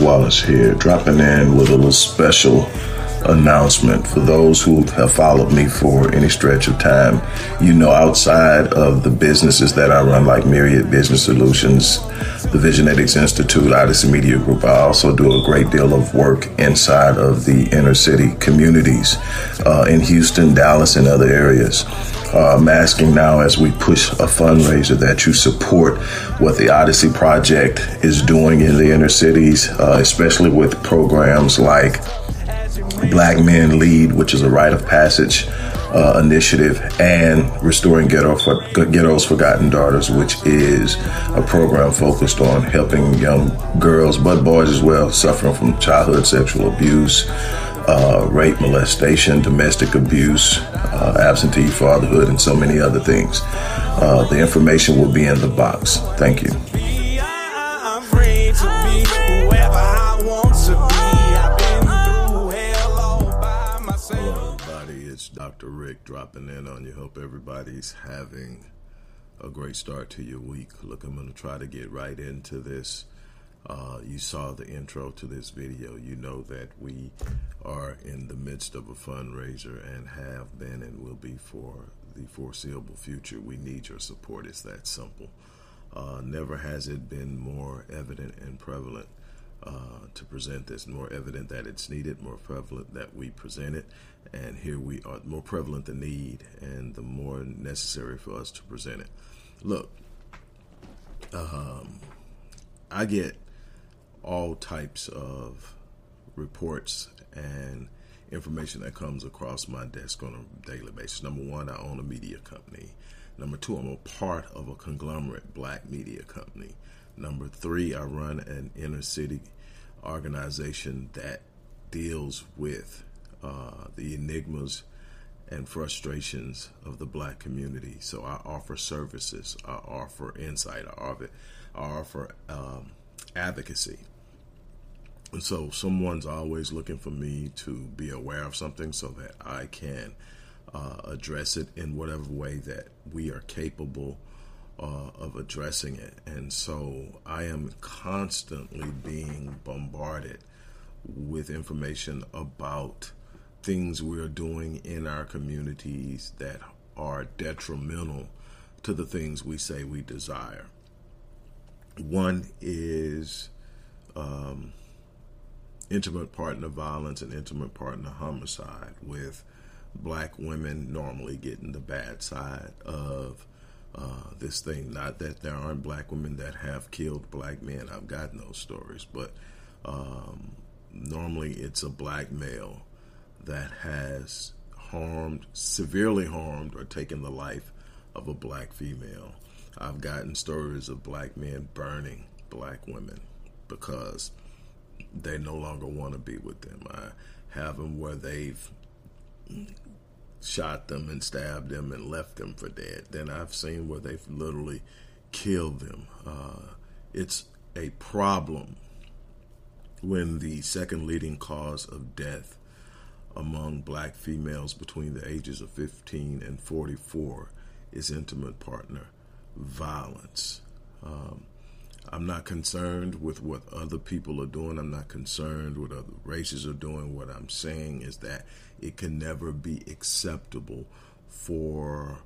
Wallace here, dropping in with a little special announcement for those who have followed me for any stretch of time. You know, outside of the businesses that I run, like Myriad Business Solutions, the Visionetics Institute, Odyssey Media Group, I also do a great deal of work inside of the inner city communities uh, in Houston, Dallas, and other areas. Uh, I'm asking now as we push a fundraiser that you support what the Odyssey Project is doing in the inner cities, uh, especially with programs like Black Men Lead, which is a rite of passage uh, initiative, and Restoring Ghetto for, Ghetto's Forgotten Daughters, which is a program focused on helping young girls, but boys as well, suffering from childhood sexual abuse, uh, rape, molestation, domestic abuse, uh, absentee fatherhood, and so many other things. Uh, the information will be in the box. Thank you. I'm free to be whoever I want to be. I've been through hell all by myself. Hello, everybody. It's Dr. Rick dropping in on you. Hope everybody's having a great start to your week. Look, I'm going to try to get right into this. Uh, you saw the intro to this video. You know that we are in the midst of a fundraiser and have been and will be for the foreseeable future. We need your support. It's that simple. Uh, never has it been more evident and prevalent uh, to present this. More evident that it's needed, more prevalent that we present it, and here we are. More prevalent the need, and the more necessary for us to present it. Look, um, I get all types of reports and information that comes across my desk on a daily basis. Number one, I own a media company. Number two, I'm a part of a conglomerate black media company. Number three, I run an inner city organization that deals with uh, the enigmas and frustrations of the black community. So I offer services, I offer insight, I offer, I offer um, advocacy. And so someone's always looking for me to be aware of something so that I can uh, address it in whatever way that we are capable uh, of addressing it. And so I am constantly being bombarded with information about things we're doing in our communities that are detrimental to the things we say we desire. One is um, intimate partner violence and intimate partner homicide, with black women normally getting the bad side of uh, this thing. Not that there aren't black women that have killed black men, I've gotten those stories, but um, normally it's a black male that has harmed, severely harmed, or taken the life of a black female. I've gotten stories of black men burning black women because they no longer want to be with them. I have them where they've shot them and stabbed them and left them for dead. Then I've seen where they've literally killed them. Uh, it's a problem when the second leading cause of death among black females between the ages of 15 and 44 is intimate partner violence. Um, I'm not concerned with what other people are doing. I'm not concerned with other races are doing. What I'm saying is that it can never be acceptable for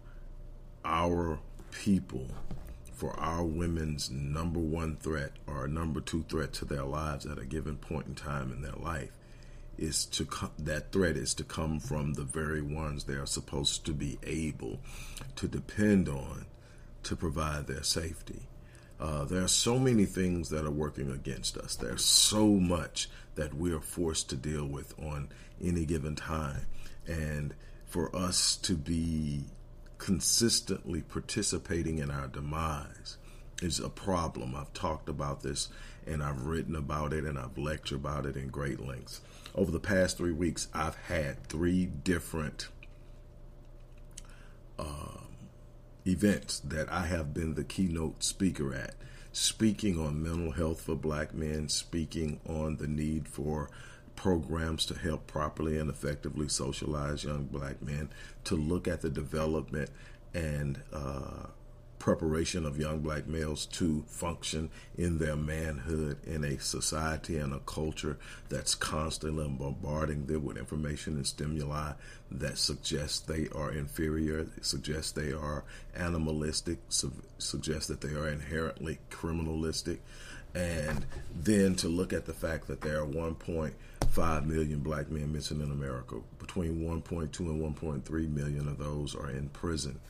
our people, for our women's number one threat or number two threat to their lives at a given point in time in their life is to come, that threat is to come from the very ones they are supposed to be able to depend on to provide their safety. Uh, there are so many things that are working against us. There's so much that we are forced to deal with on any given time. And for us to be consistently participating in our demise is a problem. I've talked about this and I've written about it and I've lectured about it in great lengths. Over the past three weeks, I've had three different um, events that I have been the keynote speaker at, speaking on mental health for black men, speaking on the need for programs to help properly and effectively socialize young black men, to look at the development and uh, preparation of young black males to function in their manhood in a society and a culture that's constantly bombarding them with information and stimuli that suggests they are inferior, suggests they are animalistic, su- suggests that they are inherently criminalistic, and then to look at the fact that there are 1.5 million black men missing in America. Between 1.2 and 1.3 million of those are in prison.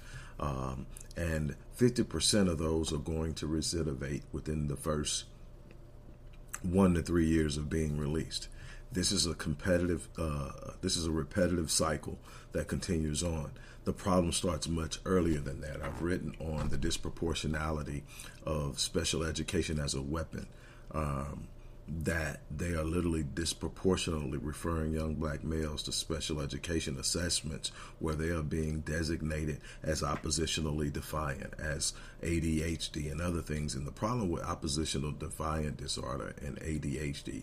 Um, and 50% of those are going to recidivate within the first one to three years of being released. This is a competitive, uh, this is a repetitive cycle that continues on. The problem starts much earlier than that. I've written on the disproportionality of special education as a weapon. Um, that they are literally disproportionately referring young black males to special education assessments where they are being designated as oppositionally defiant, as ADHD and other things. And the problem with oppositional defiant disorder and ADHD,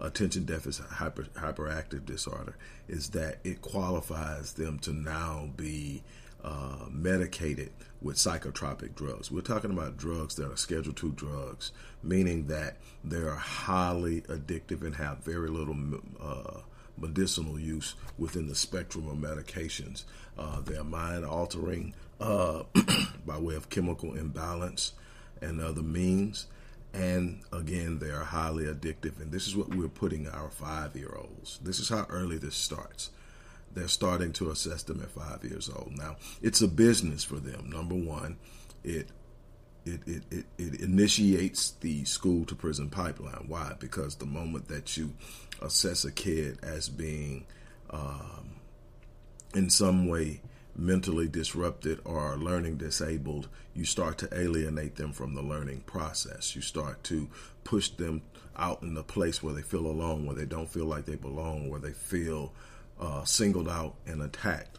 attention deficit hyper, hyperactive disorder, is that it qualifies them to now be uh, medicated with psychotropic drugs. We're talking about drugs that are Schedule II drugs, meaning that they are highly addictive and have very little uh, medicinal use within the spectrum of medications. Uh, they're mind altering uh, by way of chemical imbalance and other means. And again, they are highly addictive. And this is what we're putting our five year olds. This is how early this starts they're starting to assess them at five years old. Now, it's a business for them. Number one, it it, it, it, it initiates the school to prison pipeline. Why? Because the moment that you assess a kid as being um, in some way mentally disrupted or learning disabled, you start to alienate them from the learning process. You start to push them out in a place where they feel alone, where they don't feel like they belong, where they feel uh, singled out and attacked.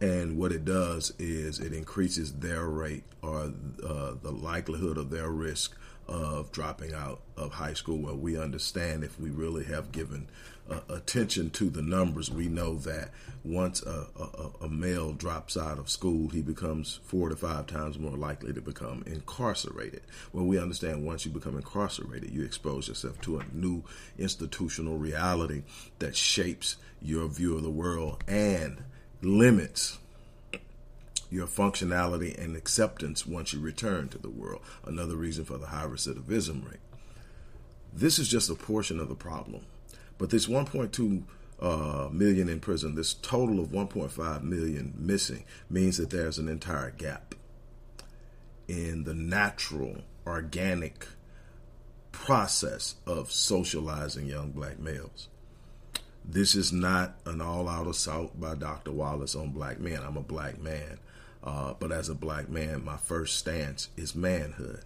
And what it does is it increases their rate or uh, the likelihood of their risk of dropping out of high school. Where we understand if we really have given uh, attention to the numbers, we know that once a, a, a, male drops out of school, he becomes four to five times more likely to become incarcerated. Well, we understand once you become incarcerated, you expose yourself to a new institutional reality that shapes your view of the world and limits your functionality and acceptance once you return to the world. Another reason for the high recidivism rate. This is just a portion of the problem. But this 1.2 uh, million in prison, this total of 1.5 million missing, means that there's an entire gap in the natural, organic process of socializing young black males. This is not an all out assault by Dr. Wallace on black men. I'm a black man. Uh, but as a black man, my first stance is manhood.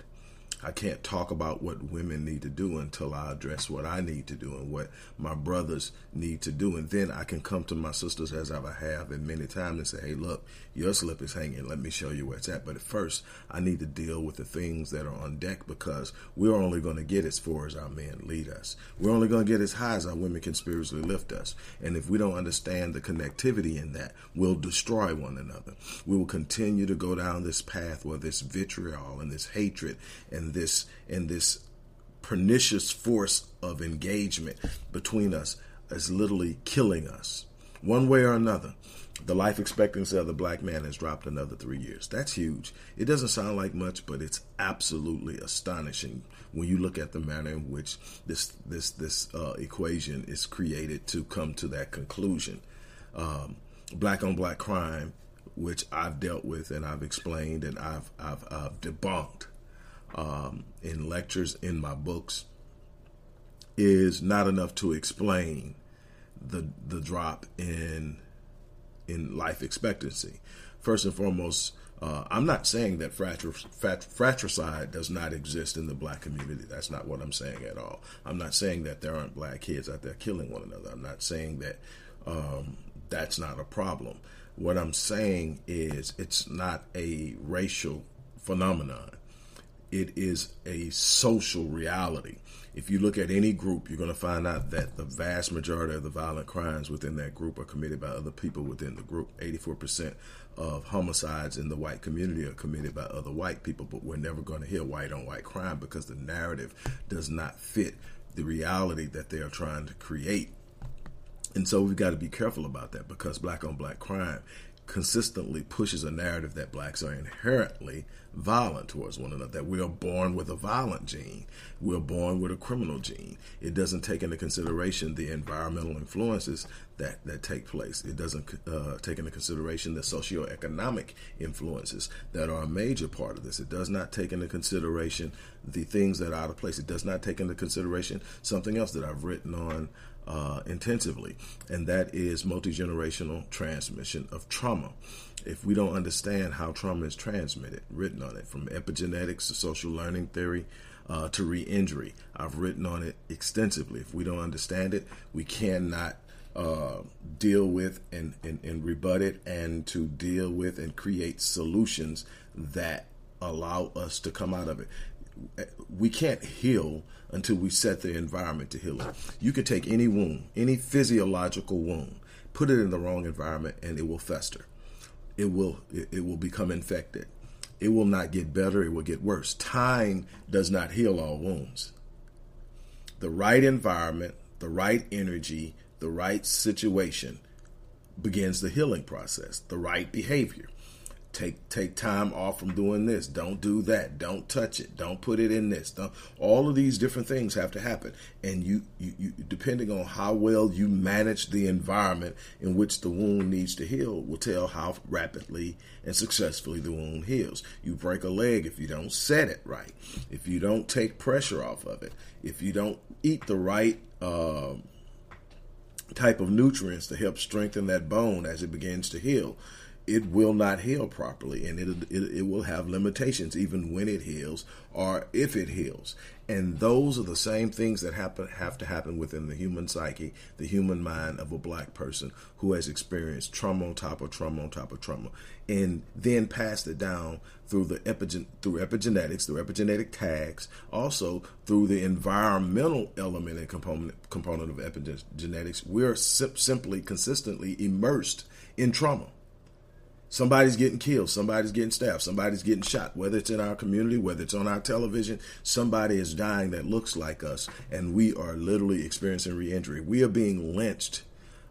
I can't talk about what women need to do until I address what I need to do and what my brothers need to do. And then I can come to my sisters as I have and many times and say, hey, look, your slip is hanging. Let me show you where it's at. But at first, I need to deal with the things that are on deck because we're only going to get as far as our men lead us. We're only going to get as high as our women can spiritually lift us. And if we don't understand the connectivity in that, we'll destroy one another. We will continue to go down this path where this vitriol and this hatred and this and this pernicious force of engagement between us is literally killing us one way or another the life expectancy of the black man has dropped another three years. That's huge. It doesn't sound like much, but it's absolutely astonishing when you look at the manner in which this this this uh, equation is created to come to that conclusion. Um, black on black crime, which I've dealt with and I've explained and I've I've, I've debunked um, in lectures in my books is not enough to explain the the drop in in life expectancy. First and foremost, uh, I'm not saying that fratricide does not exist in the black community. That's not what I'm saying at all. I'm not saying that there aren't black kids out there killing one another. I'm not saying that um, that's not a problem. What I'm saying is it's not a racial phenomenon it is a social reality. If you look at any group, you're going to find out that the vast majority of the violent crimes within that group are committed by other people within the group. 84% of homicides in the white community are committed by other white people, but we're never going to hear white on white crime because the narrative does not fit the reality that they are trying to create. And so we've got to be careful about that because black on black crime consistently pushes a narrative that blacks are inherently violent towards one another, that we are born with a violent gene, we're born with a criminal gene. It doesn't take into consideration the environmental influences that, that take place. It doesn't uh, take into consideration the socioeconomic influences that are a major part of this. It does not take into consideration the things that are out of place. It does not take into consideration something else that I've written on uh, intensively, and that is multi generational transmission of trauma. If we don't understand how trauma is transmitted, written on it from epigenetics to social learning theory uh, to re injury, I've written on it extensively. If we don't understand it, we cannot uh, deal with and, and, and rebut it and to deal with and create solutions that allow us to come out of it. We can't heal until we set the environment to heal it. You can take any wound, any physiological wound, put it in the wrong environment, and it will fester. It will it will become infected. It will not get better. It will get worse. Time does not heal all wounds. The right environment, the right energy, the right situation begins the healing process. The right behavior take take time off from doing this. Don't do that. Don't touch it. Don't put it in this. Don't, all of these different things have to happen. And you, you, you depending on how well you manage the environment in which the wound needs to heal will tell how rapidly and successfully the wound heals. You break a leg if you don't set it right. If you don't take pressure off of it. If you don't eat the right uh, type of nutrients to help strengthen that bone as it begins to heal it will not heal properly and it, it, it will have limitations even when it heals or if it heals. And those are the same things that happen have to happen within the human psyche the human mind of a black person who has experienced trauma on top of trauma on top of trauma and then passed it down through the epigen through epigenetics through epigenetic tags also through the environmental element and component component of epigenetics. We're sim- simply consistently immersed in trauma Somebody's getting killed, somebody's getting stabbed, somebody's getting shot, whether it's in our community, whether it's on our television, somebody is dying that looks like us, and we are literally experiencing re-injury. We are being lynched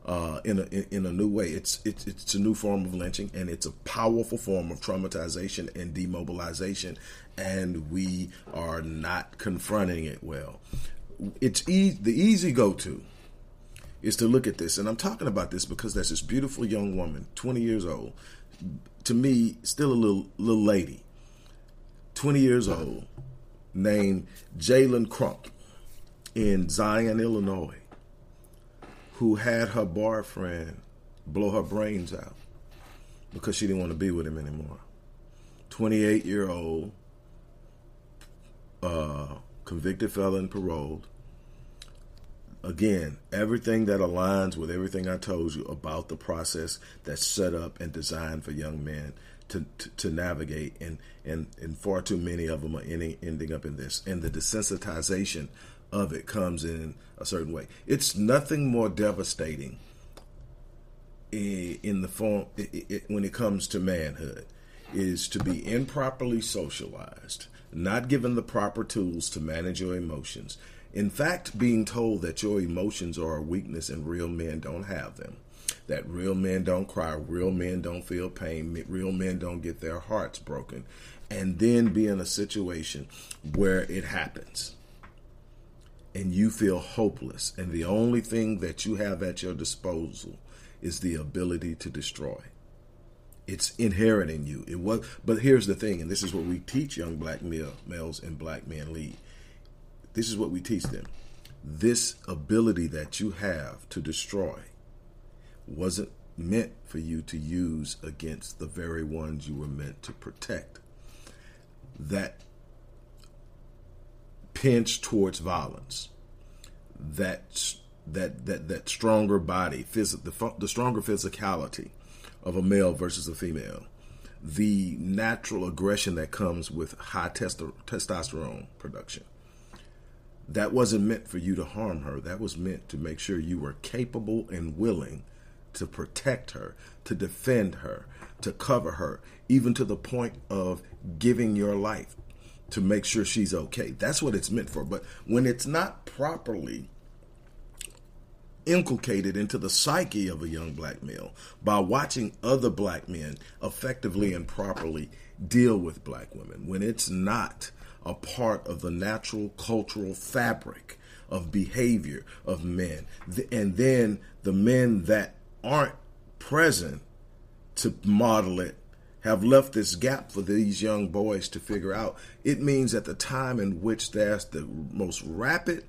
uh, in a in a new way. It's, it's it's a new form of lynching, and it's a powerful form of traumatization and demobilization, and we are not confronting it well. It's e- the easy go to is to look at this, and I'm talking about this because there's this beautiful young woman, 20 years old, to me, still a little little lady, 20 years old, named Jalen Crump in Zion, Illinois, who had her boyfriend blow her brains out because she didn't want to be with him anymore. 28 year old, uh, convicted felon, paroled, again, everything that aligns with everything I told you about the process that's set up and designed for young men to, to, to navigate, and, and, and far too many of them are ending, ending up in this. And the desensitization of it comes in a certain way. It's nothing more devastating in the form when it comes to manhood is to be improperly socialized, not given the proper tools to manage your emotions, in fact, being told that your emotions are a weakness and real men don't have them, that real men don't cry, real men don't feel pain, real men don't get their hearts broken, and then be in a situation where it happens. And you feel hopeless, and the only thing that you have at your disposal is the ability to destroy. It's inherent in you. It was, but here's the thing, and this is what we teach young black male, males and black men lead this is what we teach them. This ability that you have to destroy wasn't meant for you to use against the very ones you were meant to protect. That pinch towards violence, that that that that stronger body, phys- the, the stronger physicality of a male versus a female, the natural aggression that comes with high testosterone production. That wasn't meant for you to harm her. That was meant to make sure you were capable and willing to protect her, to defend her, to cover her, even to the point of giving your life to make sure she's okay. That's what it's meant for. But when it's not properly inculcated into the psyche of a young black male by watching other black men effectively and properly deal with black women, when it's not a part of the natural cultural fabric of behavior of men, and then the men that aren't present to model it have left this gap for these young boys to figure out. It means at the time in which there's the most rapid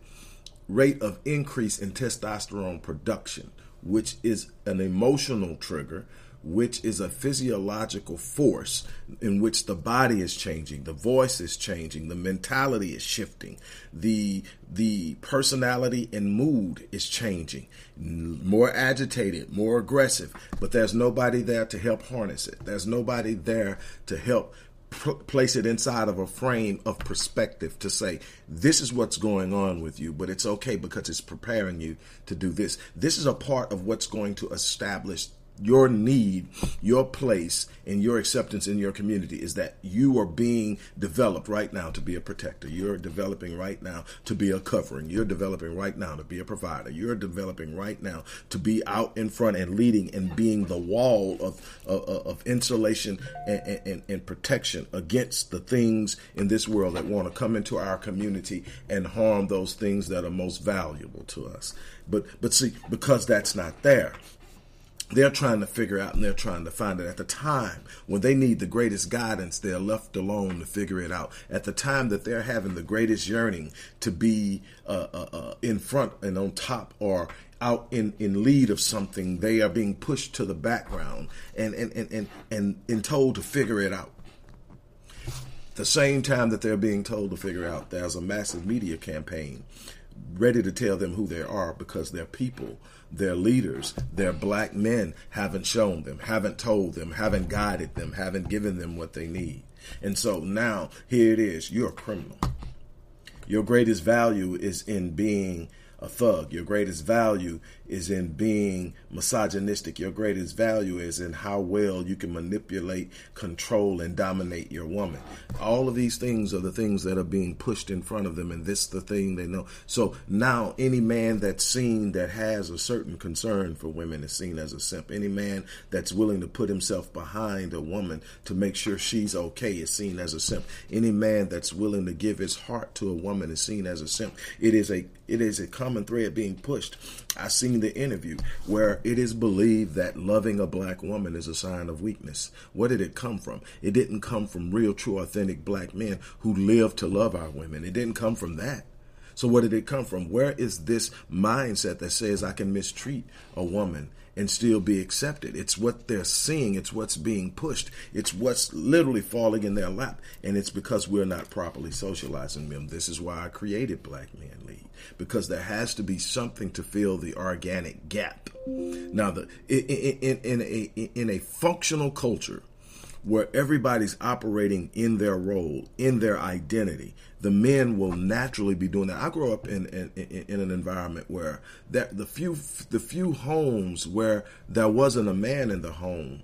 rate of increase in testosterone production, which is an emotional trigger, which is a physiological force in which the body is changing, the voice is changing, the mentality is shifting, the the personality and mood is changing, more agitated, more aggressive, but there's nobody there to help harness it. There's nobody there to help place it inside of a frame of perspective to say this is what's going on with you but it's okay because it's preparing you to do this this is a part of what's going to establish your need, your place, and your acceptance in your community is that you are being developed right now to be a protector. You're developing right now to be a covering. You're developing right now to be a provider. You're developing right now to be out in front and leading and being the wall of of, of insulation and, and, and protection against the things in this world that want to come into our community and harm those things that are most valuable to us. But but see, because that's not there, they're trying to figure out and they're trying to find it. At the time when they need the greatest guidance they're left alone to figure it out. At the time that they're having the greatest yearning to be uh, uh, uh, in front and on top or out in, in lead of something they are being pushed to the background and and, and, and, and, and told to figure it out. The same time that they're being told to figure out there's a massive media campaign ready to tell them who they are because their people, their leaders, their black men haven't shown them, haven't told them, haven't guided them, haven't given them what they need. And so now here it is you're a criminal. Your greatest value is in being a thug. Your greatest value is in being misogynistic. Your greatest value is in how well you can manipulate, control, and dominate your woman. All of these things are the things that are being pushed in front of them, and this is the thing they know. So now, any man that's seen that has a certain concern for women is seen as a simp. Any man that's willing to put himself behind a woman to make sure she's okay is seen as a simp. Any man that's willing to give his heart to a woman is seen as a simp. It is a it is a common thread being pushed. I seen the interview where it is believed that loving a black woman is a sign of weakness. What did it come from? It didn't come from real, true, authentic black men who live to love our women. It didn't come from that. So where did it come from? Where is this mindset that says I can mistreat a woman and still be accepted. It's what they're seeing, it's what's being pushed, it's what's literally falling in their lap, and it's because we're not properly socializing them. This is why I created Black Man Lead because there has to be something to fill the organic gap. Now, the in, in, in a in a functional culture where everybody's operating in their role, in their identity, the men will naturally be doing that. I grew up in in, in an environment where that the few the few homes where there wasn't a man in the home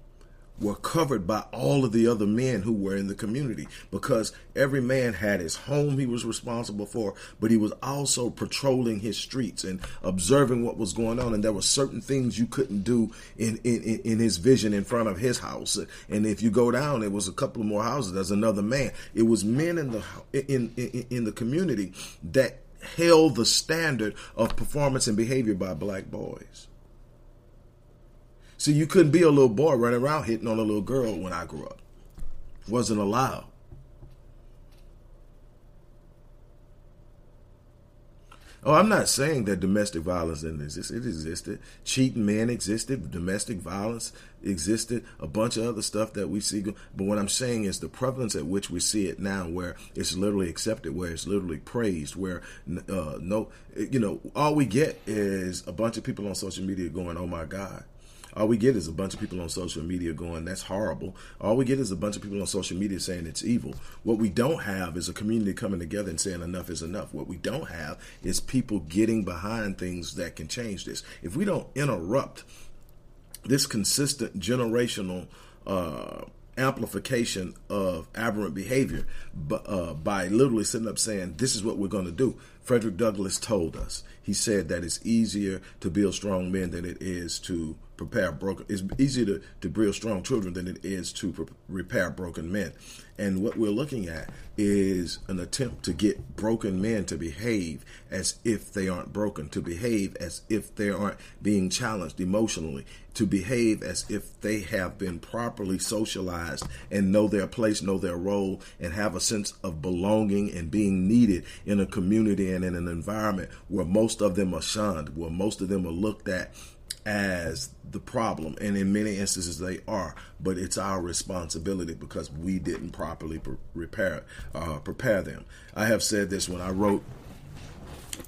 were covered by all of the other men who were in the community because every man had his home he was responsible for, but he was also patrolling his streets and observing what was going on. And there were certain things you couldn't do in, in, in his vision in front of his house. And if you go down, it was a couple of more houses. There's another man. It was men in the in, in, in the community that held the standard of performance and behavior by black boys. See, you couldn't be a little boy running around hitting on a little girl when I grew up. Wasn't allowed. Oh, I'm not saying that domestic violence didn't exist. It existed. Cheating men existed. Domestic violence existed. A bunch of other stuff that we see. But what I'm saying is the prevalence at which we see it now, where it's literally accepted, where it's literally praised, where uh, no, you know, all we get is a bunch of people on social media going, "Oh my God." All we get is a bunch of people on social media going, that's horrible. All we get is a bunch of people on social media saying it's evil. What we don't have is a community coming together and saying enough is enough. What we don't have is people getting behind things that can change this. If we don't interrupt this consistent generational uh, amplification of aberrant behavior uh, by literally sitting up saying, This is what we're going to do. Frederick Douglass told us. He said that it's easier to build strong men than it is to prepare broken. It's easier to, to build strong children than it is to pre- repair broken men. And what we're looking at is an attempt to get broken men to behave as if they aren't broken, to behave as if they aren't being challenged emotionally, to behave as if they have been properly socialized and know their place, know their role, and have a sense of belonging and being needed in a community and in an environment where most of them are shunned, where most of them are looked at as the problem, and in many instances they are. But it's our responsibility because we didn't properly pre- prepare uh, prepare them. I have said this when I wrote,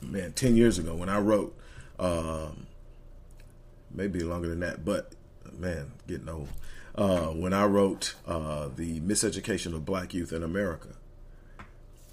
man, ten years ago when I wrote, um, maybe longer than that, but man, getting old. Uh, when I wrote uh, the miseducation of black youth in America,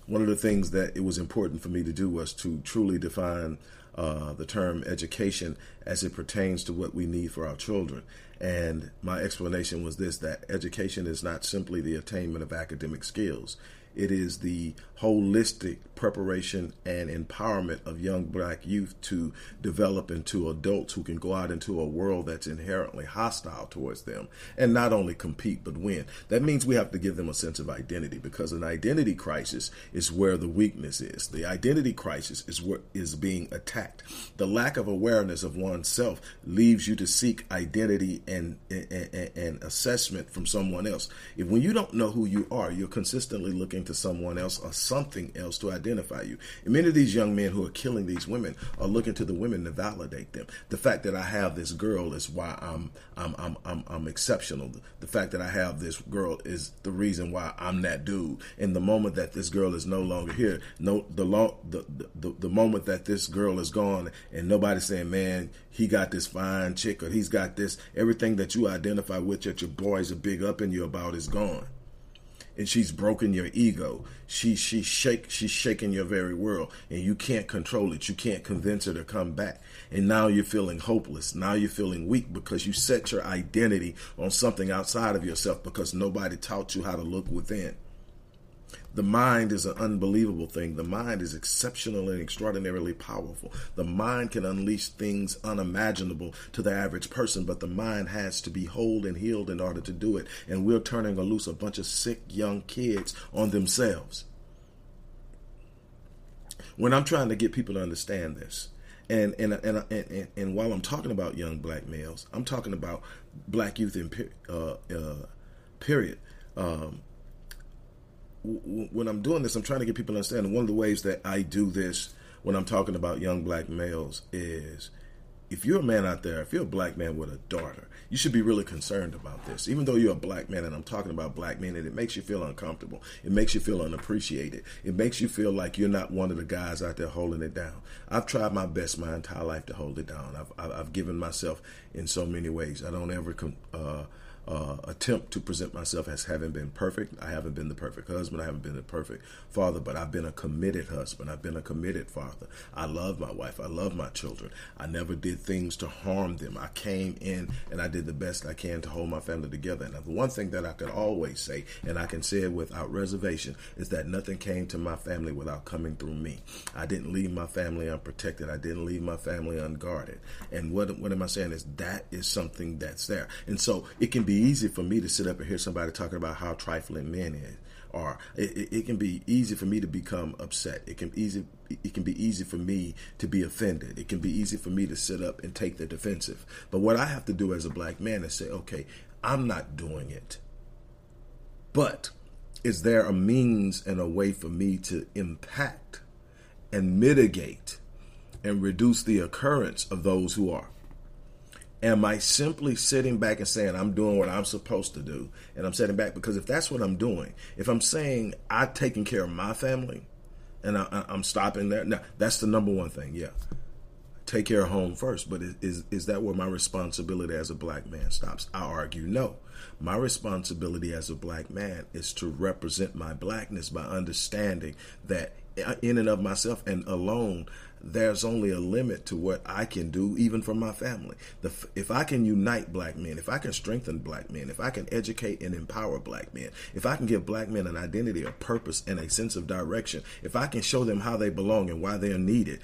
one of the things that it was important for me to do was to truly define uh, the term education as it pertains to what we need for our children. And my explanation was this that education is not simply the attainment of academic skills, it is the holistic preparation and empowerment of young black youth to develop into adults who can go out into a world that's inherently hostile towards them and not only compete but win. That means we have to give them a sense of identity because an identity crisis is where the weakness is. The identity crisis is what is being attacked. The lack of awareness of oneself leaves you to seek identity and, and, and assessment from someone else. If when you don't know who you are, you're consistently looking to someone else or something else to identify you. And many of these young men who are killing these women are looking to the women to validate them. The fact that I have this girl is why I'm I'm I'm I'm, I'm exceptional. The fact that I have this girl is the reason why I'm that dude. And the moment that this girl is no longer here, no the long the, the the moment that this girl is gone and nobody's saying, man, he got this fine chick or he's got this everything that you identify with that your boys are big up in you about is gone and she's broken your ego. She she shake she's shaking your very world, and you can't control it. You can't convince her to come back. And now you're feeling hopeless. Now you're feeling weak because you set your identity on something outside of yourself because nobody taught you how to look within. The mind is an unbelievable thing. The mind is exceptional and extraordinarily powerful. The mind can unleash things unimaginable to the average person, but the mind has to be whole and healed in order to do it. And we're turning loose a bunch of sick young kids on themselves. When I'm trying to get people to understand this, and and and and, and, while I'm talking about young black males, I'm talking about black youth in uh, uh, period. Um, when I'm doing this, I'm trying to get people to understand. One of the ways that I do this when I'm talking about young black males is if you're a man out there, if you're a black man with a daughter, you should be really concerned about this. Even though you're a black man and I'm talking about black men and it makes you feel uncomfortable. It makes you feel unappreciated. It makes you feel like you're not one of the guys out there holding it down. I've tried my best my entire life to hold it down. I've, I've given myself in so many ways. I don't ever uh, uh, attempt to present myself as having been perfect. I haven't been the perfect husband. I haven't been the perfect father, but I've been a committed husband. I've been a committed father. I love my wife. I love my children. I never did things to harm them. I came in and I did the best I can to hold my family together. And the one thing that I can always say, and I can say it without reservation, is that nothing came to my family without coming through me. I didn't leave my family unprotected. I didn't leave my family unguarded. And what what am I saying is that is something that's there. And so it can be easy for me to sit up and hear somebody talking about how trifling men is are. It, it, it, can be easy for me to become upset. It can easy it can be easy for me to be offended. It can be easy for me to sit up and take the defensive. But what I have to do as a black man is say, okay, I'm not doing it. But is there a means and a way for me to impact and mitigate and reduce the occurrence of those who are? Am I simply sitting back and saying I'm doing what I'm supposed to do, and I'm sitting back because if that's what I'm doing, if I'm saying I've taken care of my family, and I, am stopping there, now that's the number one thing. Yeah, take care of home first. But is is that where my responsibility as a black man stops? I argue no. My responsibility as a black man is to represent my blackness by understanding that uh, in and of myself and alone, there's only a limit to what I can do, even for my family. The, if I can unite black men, if I can strengthen black men, if I can educate and empower black men, if I can give black men an identity, a purpose, and a sense of direction, if I can show them how they belong and why they're needed,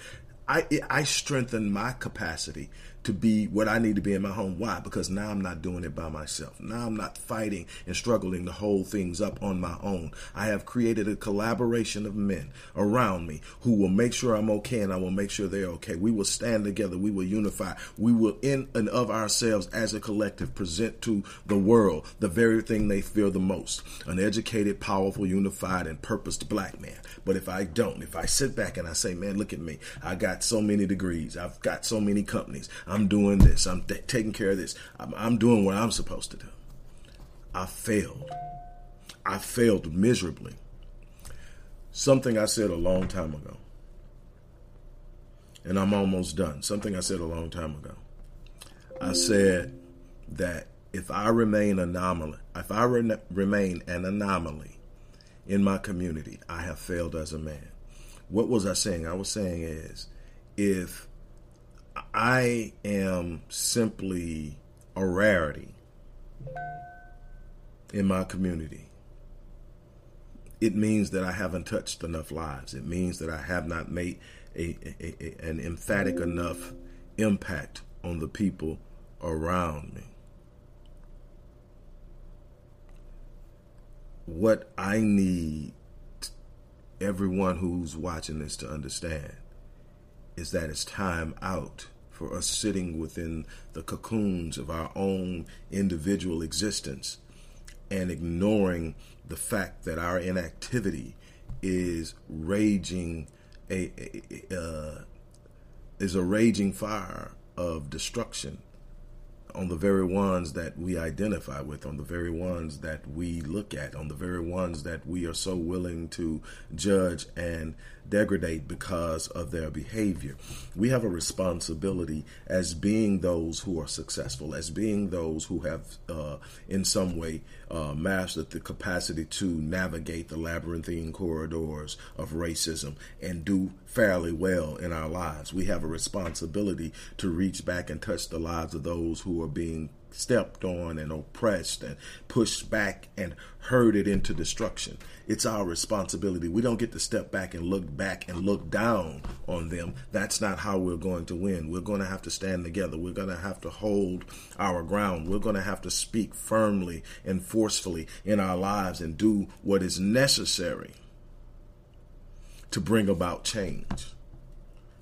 I, I strengthen my capacity to be what I need to be in my home. Why? Because now I'm not doing it by myself. Now I'm not fighting and struggling to hold things up on my own. I have created a collaboration of men around me who will make sure I'm okay and I will make sure they're okay. We will stand together. We will unify. We will, in and of ourselves as a collective, present to the world the very thing they fear the most an educated, powerful, unified, and purposed black man. But if I don't, if I sit back and I say, man, look at me, I got so many degrees, I've got so many companies, doing this. I'm th- taking care of this. I'm, I'm doing what I'm supposed to do. I failed. I failed miserably. Something I said a long time ago. And I'm almost done. Something I said a long time ago. I said that if I remain anomaly, if I re- remain an anomaly in my community, I have failed as a man. What was I saying? I was saying is if I am simply a rarity in my community. It means that I haven't touched enough lives. It means that I have not made a, a, a, an emphatic enough impact on the people around me. What I need everyone who's watching this to understand is that it's time out for us sitting within the cocoons of our own individual existence and ignoring the fact that our inactivity is raging a, a, uh, is a raging fire of destruction on the very ones that we identify with, on the very ones that we look at, on the very ones that we are so willing to judge and degrade because of their behavior. We have a responsibility as being those who are successful, as being those who have, uh, in some way, uh, mastered the capacity to navigate the labyrinthine corridors of racism and do fairly well in our lives. We have a responsibility to reach back and touch the lives of those who are being stepped on and oppressed and pushed back and herded into destruction. It's our responsibility. We don't get to step back and look back and look down on them. That's not how we're going to win. We're going to have to stand together. We're going to have to hold our ground. We're going to have to speak firmly and forcefully in our lives and do what is necessary to bring about change.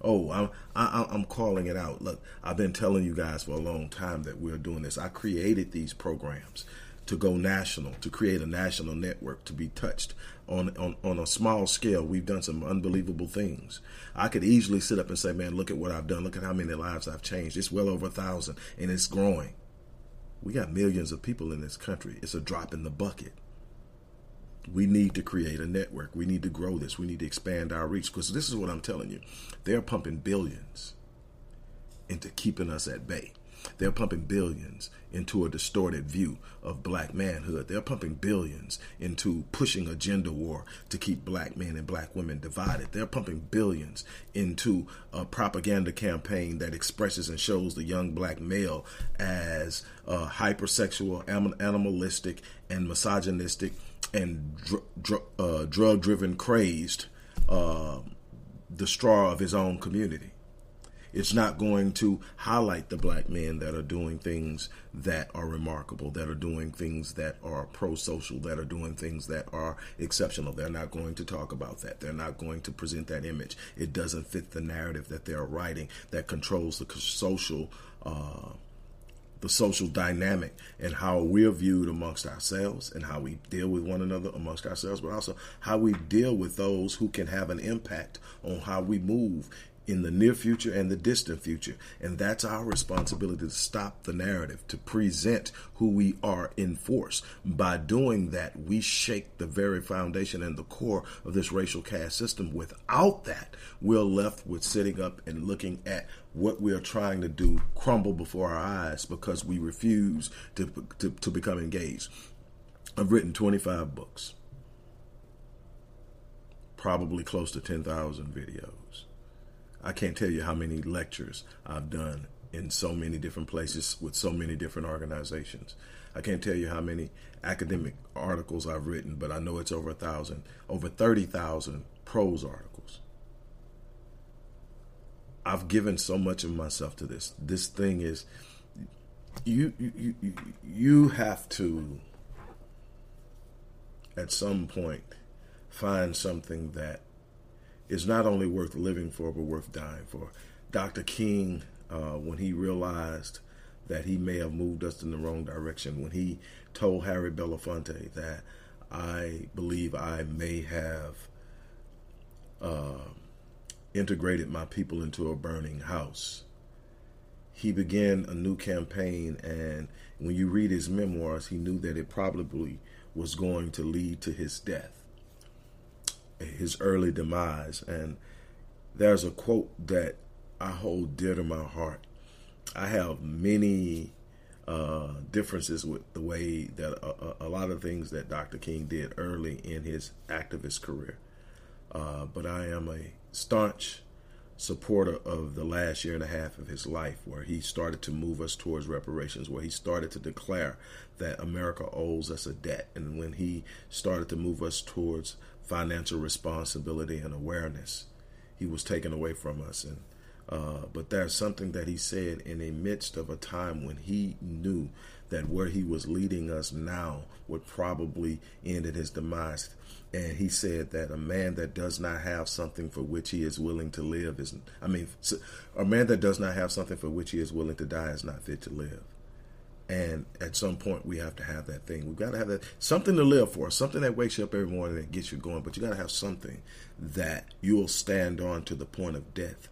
Oh, I'm I, I'm calling it out. Look, I've been telling you guys for a long time that we're doing this. I created these programs to go national, to create a national network, to be touched on, on, on a small scale. We've done some unbelievable things. I could easily sit up and say, man, look at what I've done. Look at how many lives I've changed. It's well over a thousand and it's growing. We got millions of people in this country. It's a drop in the bucket we need to create a network. We need to grow this. We need to expand our reach because this is what I'm telling you. They're pumping billions into keeping us at bay. They're pumping billions into a distorted view of black manhood. They're pumping billions into pushing a gender war to keep black men and black women divided. They're pumping billions into a propaganda campaign that expresses and shows the young black male as uh, hypersexual, animalistic, and misogynistic and dr- dr- uh, drug driven, crazed uh, straw of his own community. It's not going to highlight the black men that are doing things that are remarkable, that are doing things that are pro social, that are doing things that are exceptional. They're not going to talk about that. They're not going to present that image. It doesn't fit the narrative that they're writing that controls the social. Uh, the social dynamic and how we're viewed amongst ourselves and how we deal with one another amongst ourselves, but also how we deal with those who can have an impact on how we move in the near future and the distant future. And that's our responsibility to stop the narrative, to present who we are in force. By doing that, we shake the very foundation and the core of this racial caste system. Without that, we're left with sitting up and looking at what we are trying to do crumble before our eyes because we refuse to, to, to become engaged. I've written 25 books, probably close to 10,000 videos. I can't tell you how many lectures I've done in so many different places with so many different organizations. I can't tell you how many academic articles I've written, but I know it's over a thousand, over 30,000 prose articles. I've given so much of myself to this. This thing is, you, you, you, you have to, at some point, find something that is not only worth living for, but worth dying for. Dr. King, uh, when he realized that he may have moved us in the wrong direction, when he told Harry Belafonte that I believe I may have uh, integrated my people into a burning house, he began a new campaign. And when you read his memoirs, he knew that it probably was going to lead to his death his early demise. And there's a quote that I hold dear to my heart. I have many uh, differences with the way that a, a, lot of things that Dr. King did early in his activist career. Uh, but I am a staunch supporter of the last year and a half of his life, where he started to move us towards reparations, where he started to declare that America owes us a debt, and when he started to move us towards financial responsibility and awareness. He was taken away from us, and uh, but there's something that he said in the midst of a time when he knew that where he was leading us now would probably end in his demise. And he said that a man that does not have something for which he is willing to live is, I mean, a man that does not have something for which he is willing to die is not fit to live. And at some point, we have to have that thing. We've got to have that something to live for, something that wakes you up every morning and gets you going. But you got to have something that you'll stand on to the point of death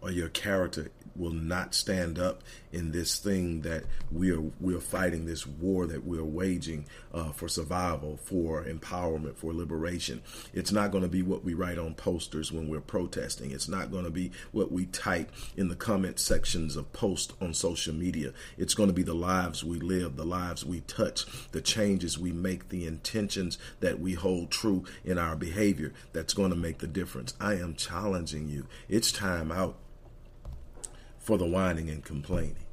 or your character will not stand up in this thing that we are we're fighting this war that we're waging uh, for survival, for empowerment, for liberation. It's not going to be what we write on posters when we're protesting. It's not going to be what we type in the comment sections of posts on social media. It's going to be the lives we live, the lives we touch, the changes we make, the intentions that we hold true in our behavior that's going to make the difference. I am challenging you. It's time out for the whining and complaining.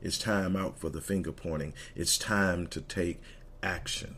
It's time out for the finger pointing. It's time to take action.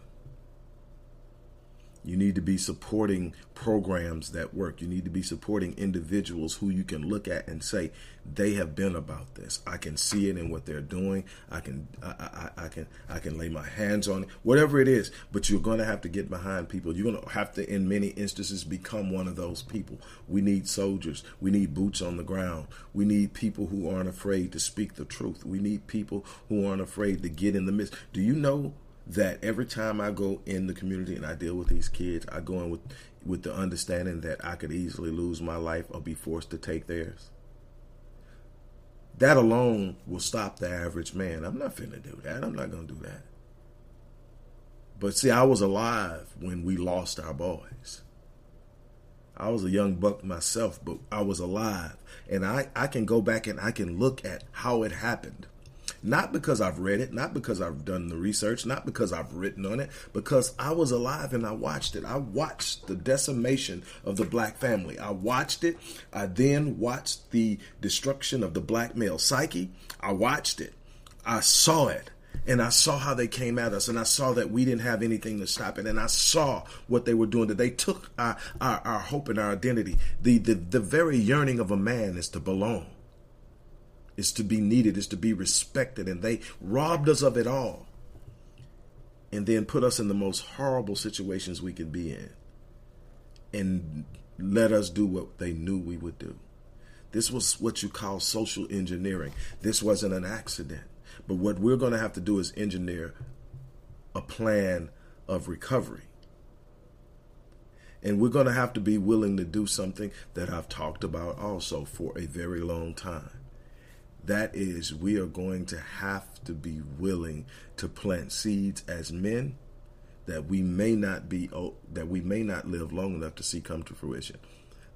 You need to be supporting programs that work. You need to be supporting individuals who you can look at and say they have been about this. I can see it in what they're doing. I can I, I, I can I can lay my hands on it. Whatever it is, but you're going to have to get behind people. You're going to have to, in many instances, become one of those people. We need soldiers. We need boots on the ground. We need people who aren't afraid to speak the truth. We need people who aren't afraid to get in the midst. Do you know that every time I go in the community and I deal with these kids, I go in with with the understanding that I could easily lose my life or be forced to take theirs. That alone will stop the average man. I'm not finna do that. I'm not gonna do that. But see, I was alive when we lost our boys. I was a young buck myself, but I was alive. And I, I can go back and I can look at how it happened. Not because I've read it, not because I've done the research, not because I've written on it, because I was alive and I watched it. I watched the decimation of the black family. I watched it. I then watched the destruction of the black male psyche. I watched it. I saw it and I saw how they came at us, and I saw that we didn't have anything to stop it, and I saw what they were doing. That they took our our, our hope and our identity. The, the the very yearning of a man is to belong is to be needed, is to be respected. And they robbed us of it all and then put us in the most horrible situations we could be in and let us do what they knew we would do. This was what you call social engineering. This wasn't an accident. But what we're going to have to do is engineer a plan of recovery. And we're going to have to be willing to do something that I've talked about also for a very long time. That is, we are going to have to be willing to plant seeds as men that we may not be that we may not live long enough to see come to fruition.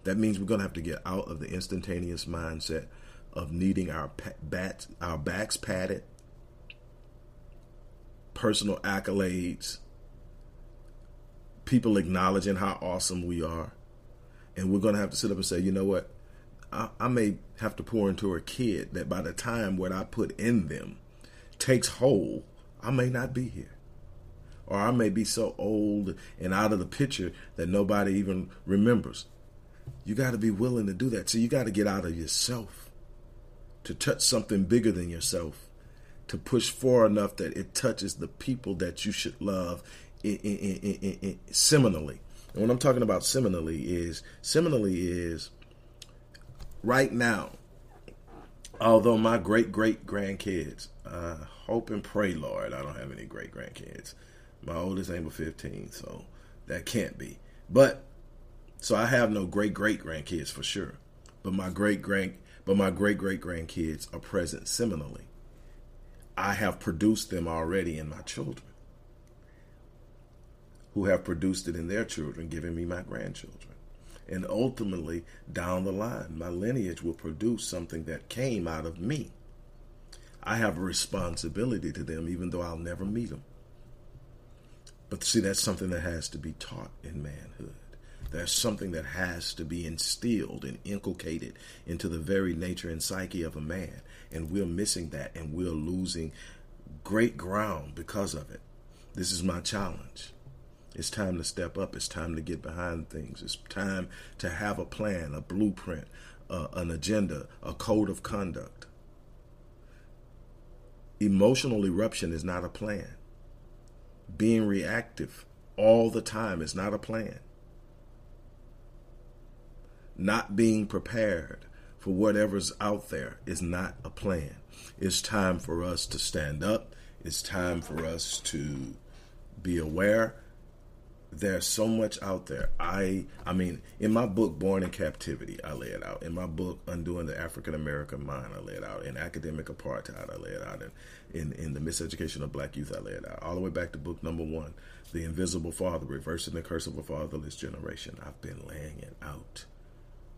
That means we're going to have to get out of the instantaneous mindset of needing our bats, our backs padded, personal accolades, people acknowledging how awesome we are. And we're going to have to sit up and say, you know what? I, I may have to pour into a kid that by the time what I put in them takes hold, I may not be here. Or I may be so old and out of the picture that nobody even remembers. You got to be willing to do that. So you got to get out of yourself to touch something bigger than yourself, to push far enough that it touches the people that you should love in, in, in, seminally. And what I'm talking about seminally is seminally is right now. Although my great great grandkids, uh, hope and pray, Lord, I don't have any great grandkids. My oldest ain't but 15, so that can't be. But so I have no great great grandkids for sure. But my great grand but my great great grandkids are present similarly. I have produced them already in my children, who have produced it in their children, giving me my grandchildren. And ultimately, down the line, my lineage will produce something that came out of me. I have a responsibility to them, even though I'll never meet them. But see, that's something that has to be taught in manhood. There's something that has to be instilled and inculcated into the very nature and psyche of a man. And we're missing that and we're losing great ground because of it. This is my challenge. It's time to step up. It's time to get behind things. It's time to have a plan, a blueprint, uh, an agenda, a code of conduct. Emotional eruption is not a plan. Being reactive all the time is not a plan not being prepared for whatever's out there is not a plan. It's time for us to stand up. It's time for us to be aware. There's so much out there. I I mean, in my book Born in Captivity, I lay it out. In my book Undoing the African American Mind, I lay it out. In Academic Apartheid, I lay it out. In, in in the Miseducation of Black Youth, I lay it out. All the way back to book number one, The Invisible Father, Reversing the Curse of a Fatherless Generation. I've been laying it out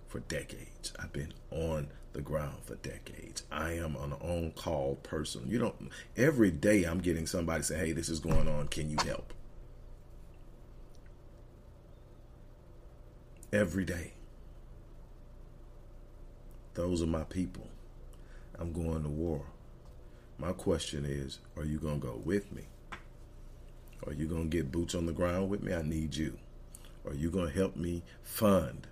for decades. I've been on the ground for decades. I am an on call person. You don't, every day I'm getting somebody say, hey, this is going on. Can you help? Every day. Those are my people. I'm going to war. My question is, are you going to go with me? Are you going to get boots on the ground with me? I need you. Are you going to help me fund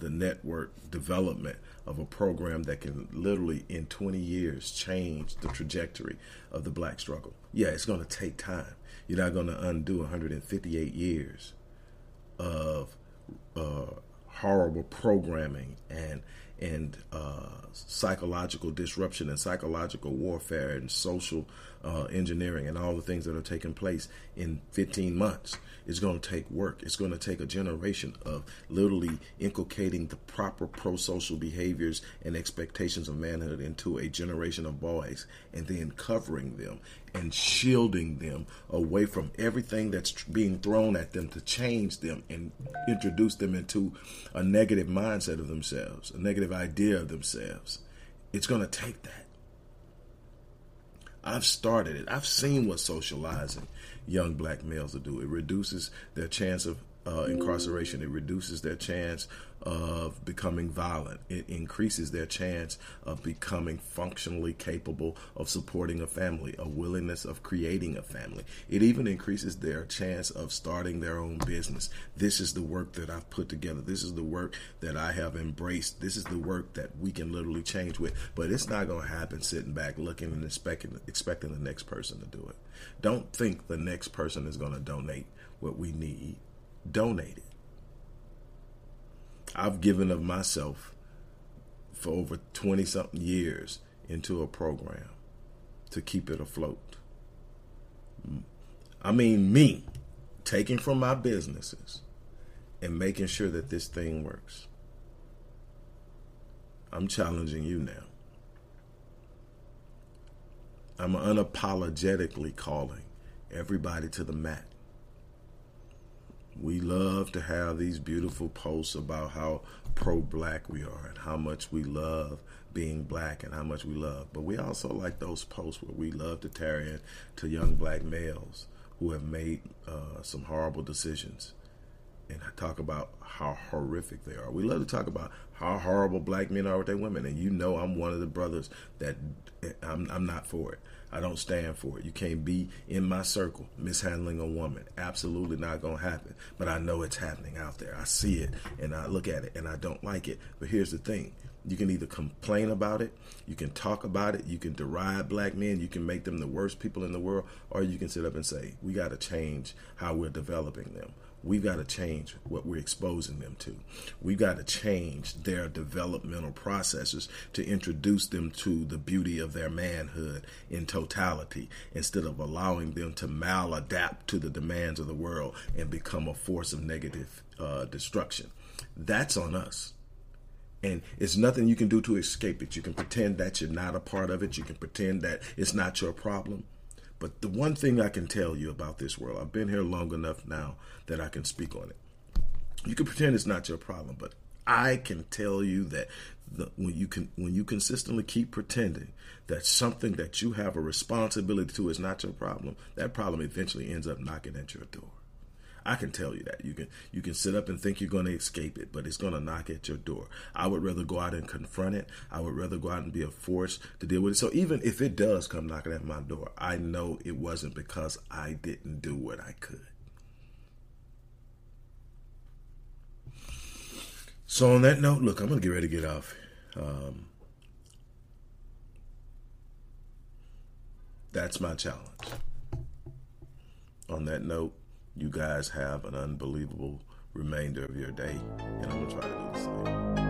the network development of a program that can literally in 20 years change the trajectory of the black struggle. Yeah, it's going to take time. You're not going to undo 158 years of horrible programming and and uh, psychological disruption and psychological warfare and social uh, engineering and all the things that are taking place in 15 months. It's going to take work. It's going to take a generation of literally inculcating the proper pro social behaviors and expectations of manhood into a generation of boys and then covering them and shielding them away from everything that's being thrown at them to change them and introduce them into a negative mindset of themselves, a negative idea of themselves. It's going to take that. I've started it. I've seen what socializing young black males will do. It reduces their chance of uh, incarceration. It reduces their chance of becoming violent. It increases their chance of becoming functionally capable of supporting a family, a willingness of creating a family. It even increases their chance of starting their own business. This is the work that I've put together. This is the work that I have embraced. This is the work that we can literally change with. But it's not going to happen sitting back looking and expecting, expecting the next person to do it. Don't think the next person is going to donate what we need. Donate it. I've given of myself for over 20 something years into a program to keep it afloat. I mean, me taking from my businesses and making sure that this thing works. I'm challenging you now. I'm unapologetically calling everybody to the mat. We love to have these beautiful posts about how pro black we are and how much we love being black and how much we love. But we also like those posts where we love to tarry in to young black males who have made uh, some horrible decisions and talk about how horrific they are. We love to talk about how horrible black men are with their women. And you know, I'm one of the brothers that I'm, I'm not for it. I don't stand for it. You can't be in my circle mishandling a woman. Absolutely not going to happen. But I know it's happening out there. I see it and I look at it and I don't like it. But here's the thing you can either complain about it, you can talk about it, you can deride black men, you can make them the worst people in the world, or you can sit up and say, we got to change how we're developing them. We've got to change what we're exposing them to. We've got to change their developmental processes to introduce them to the beauty of their manhood in totality instead of allowing them to maladapt to the demands of the world and become a force of negative uh, destruction. That's on us. And it's nothing you can do to escape it. You can pretend that you're not a part of it. You can pretend that it's not your problem. But the one thing I can tell you about this world, I've been here long enough now that I can speak on it. You can pretend it's not your problem, but I can tell you that the, when you can when you consistently keep pretending that something that you have a responsibility to is not your problem, that problem eventually ends up knocking at your door. I can tell you that. You can you can sit up and think you're going to escape it, but it's going to knock at your door. I would rather go out and confront it. I would rather go out and be a force to deal with it. So even if it does come knocking at my door, I know it wasn't because I didn't do what I could. So on that note, look, I'm going to get ready to get off. Um, that's my challenge. On that note, you guys have an unbelievable remainder of your day, and I'm going to try to do the same.